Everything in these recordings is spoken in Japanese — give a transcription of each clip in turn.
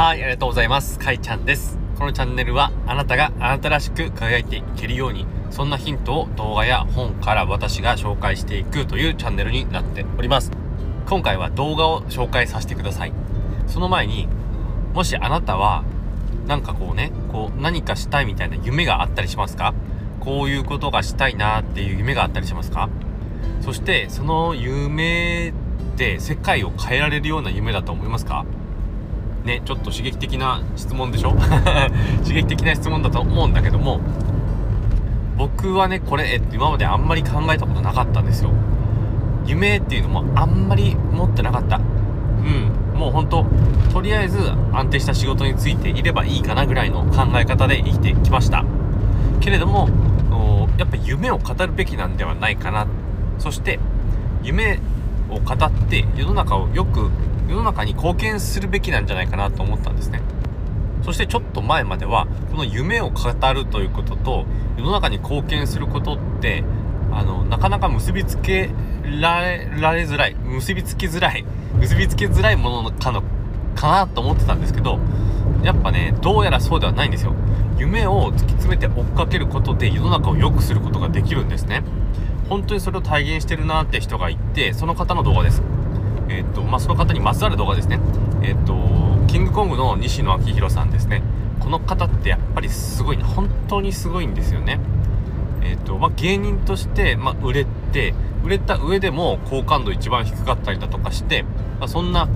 はい、ありがとうございます。かいちゃんです。このチャンネルはあなたがあなたらしく輝いていけるように、そんなヒントを動画や本から私が紹介していくというチャンネルになっております。今回は動画を紹介させてください。その前に、もしあなたは、なんかこうね、こう何かしたいみたいな夢があったりしますか？こういうことがしたいなっていう夢があったりしますか？そしてその夢って世界を変えられるような夢だと思いますか？ね、ちょっと刺激的な質問でしょ？刺激的な質問だと思うんだけども、僕はね、これ、え、今まであんまり考えたことなかったんですよ。夢っていうのもあんまり持ってなかった。うん。もうほんと、とりあえず安定した仕事についていればいいかなぐらいの考え方で生きてきました。けれども、やっぱ夢を語るべきなんではないかな。そして、夢を語って世の中をよく世の中に貢献するべきなんじゃないかなと思ったんですね。そしてちょっと前まではこの夢を語るということと世の中に貢献することってあのなかなか結びつけられられづらい結びつきづらい結びつけづらいものかのかなと思ってたんですけどやっぱねどうやらそうではないんですよ。夢を突き詰めて追っかけることで世の中を良くすることができるんですね。本当にそれを体現してるなって人がいてその方の動画です。えっ、と、まあ、その方にまつわる動画ですね。えっ、と、キングコングの西野昭弘さんですね。この方ってやっぱりすごい、本当にすごいんですよね。えっ、と、まあ、芸人として、まあ、売れて、売れた上でも好感度一番低かったりだとかして、まあ、そんな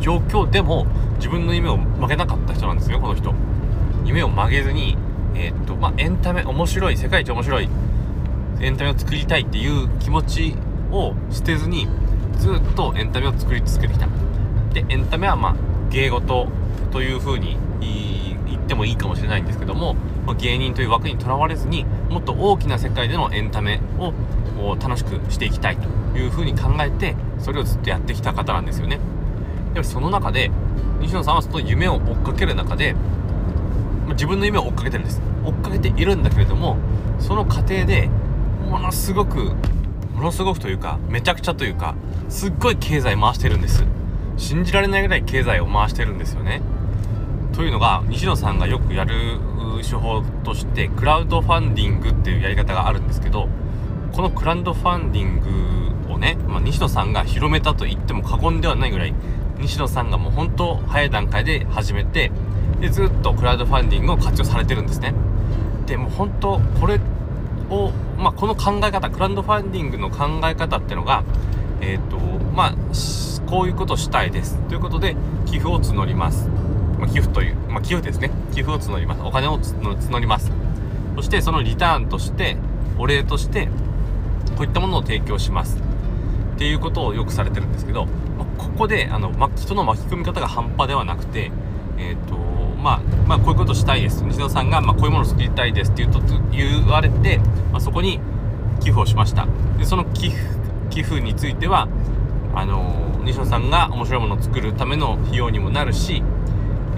状況でも自分の夢を曲げなかった人なんですよ、この人。夢を曲げずに、えっ、と、まあ、エンタメ、面白い、世界一面白いエンタメを作りたいっていう気持ちを捨てずに、ずっとエンタメを作り続けてきた。でエンタメはまあ芸事というふうに言ってもいいかもしれないんですけども、ま、芸人という枠にとらわれずにもっと大きな世界でのエンタメを楽しくしていきたいというふうに考えてそれをずっとやってきた方なんですよね。でその中で西野さんはその夢を追っかける中で、ま、自分の夢を追っかけてるんです。追っかけているんだけれどもその過程でものすごくものすごくというかめちゃくちゃというかすっごい経済回してるんです。信じられないぐらい経済を回してるんですよね。というのが西野さんがよくやる手法としてクラウドファンディングっていうやり方があるんですけどこのクラウドファンディングをね、まあ、西野さんが広めたと言っても過言ではないぐらい西野さんがもう本当早い段階で始めてでずっとクラウドファンディングを活用されてるんですね。でも本当これを、まあ、この考え方クラウドファンディングの考え方ってのがえ、ー、とまあこういうことしたいです。ということで寄付を募ります、まあ、寄付という、まあ、寄付ですね。寄付を募ります。お金を募ります。そしてそのリターンとしてお礼としてこういったものを提供します。っていうことをよくされてるんですけど、まあ、ここであの、ま、人の巻き込み方が半端ではなくてえっ、ー、とまあ、まあ、こういうことしたいです。西野さんが、まあ、こういうものを作りたいですって言うと言われて、まあ、そこに寄付をしました。でその寄付寄付についてはあの西野さんが面白いものを作るための費用にもなるし、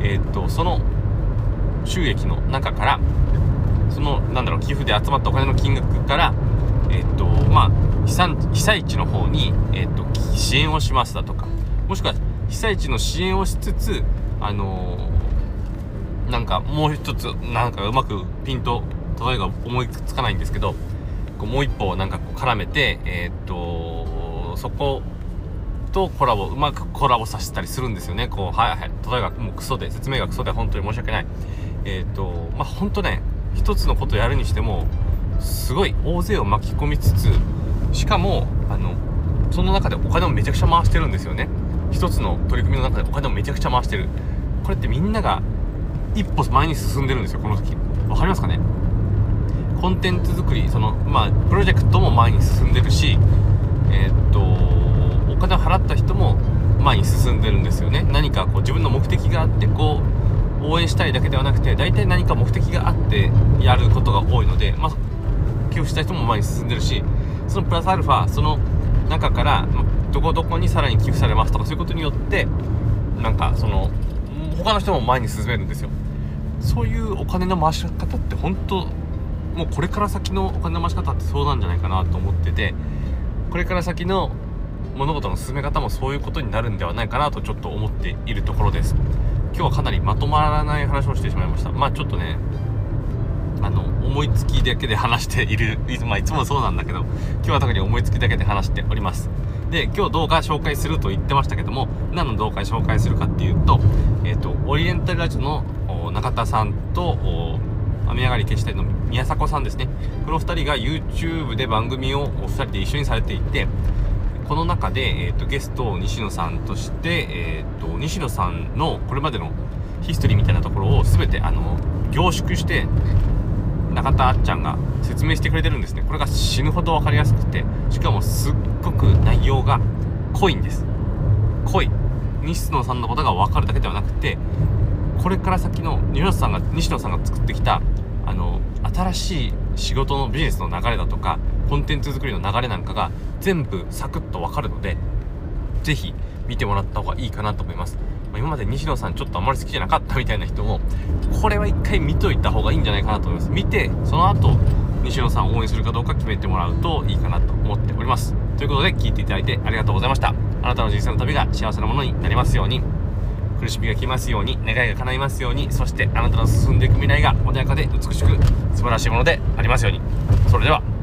えー、っとその収益の中からそのなんだろう寄付で集まったお金の金額からえ、っとまあ被災被災地の方に、え、っと支援をしますだとかもしくは被災地の支援をしつつあのなんかもう一つなんかうまくピンと例えが思いつかないんですけどこうもう一歩なんかこう絡めて、えー、っとそことコラボうまくコラボさせたりするんですよね。こうはいはい例えばもうクソで説明がクソで本当に申し訳ない。えー、っとまあ本当ね一つのことやるにしてもすごい大勢を巻き込みつつしかもあのその中でお金をめちゃくちゃ回してるんですよね。一つの取り組みの中でお金をめちゃくちゃ回してる。これってみんなが一歩前に進んでるんですよこの時。分かりますかね？コンテンツ作りそのまあプロジェクトも前に進んでるしえー、っとお金を払った人も前に進んでるんですよね。何かこう自分の目的があってこう応援したいだけではなくて大体何か目的があってやることが多いのでまあ寄付した人も前に進んでるしそのプラスアルファその中から、まどこどこにさらに寄付されますとかそういうことによってなんかその他の人も前に進めるんですよ。そういうお金の回し方って本当もうこれから先のお金の回し方ってそうなんじゃないかなと思っててこれから先の物事の進め方もそういうことになるんではないかなとちょっと思っているところです。今日はかなりまとまらない話をしてしまいました。まあちょっとねあの思いつきだけで話しているいつ,、まあ、いつもそうなんだけど今日は特に思いつきだけで話しております。で今日動画紹介すると言ってましたけども何の動画紹介するかっていうと,、えーと、オリエンタルラジオの中田さんと雨上がり消したいの宮迫さんですね。この2人が YouTube で番組をお2人で一緒にされていてこの中で、えーと、ゲストを西野さんとして、えーと、西野さんのこれまでのヒストリーみたいなところを全てあの凝縮して中田あっちゃんが説明してくれてるんですね。これが死ぬほど分かりやすくてしかもすっごく内容が濃いんです。濃い。西野さんのことが分かるだけではなくてこれから先の西野さんが西野さんが作ってきたあの新しい仕事のビジネスの流れだとかコンテンツ作りの流れなんかが全部サクッと分かるので是非見てもらった方がいいかなと思います、ま、今まで西野さんちょっとあんまり好きじゃなかったみたいな人もこれは一回見といた方がいいんじゃないかなと思います。見てその後西野さんを応援するかどうか決めてもらうといいかなと思っております。ということで聞いていただいてありがとうございました。あなたの人生の旅が幸せなものになりますように。苦しみが来ますように願いが叶いますようにそしてあなたの進んでいく未来が穏やかで美しく素晴らしいものでありますように。それでは。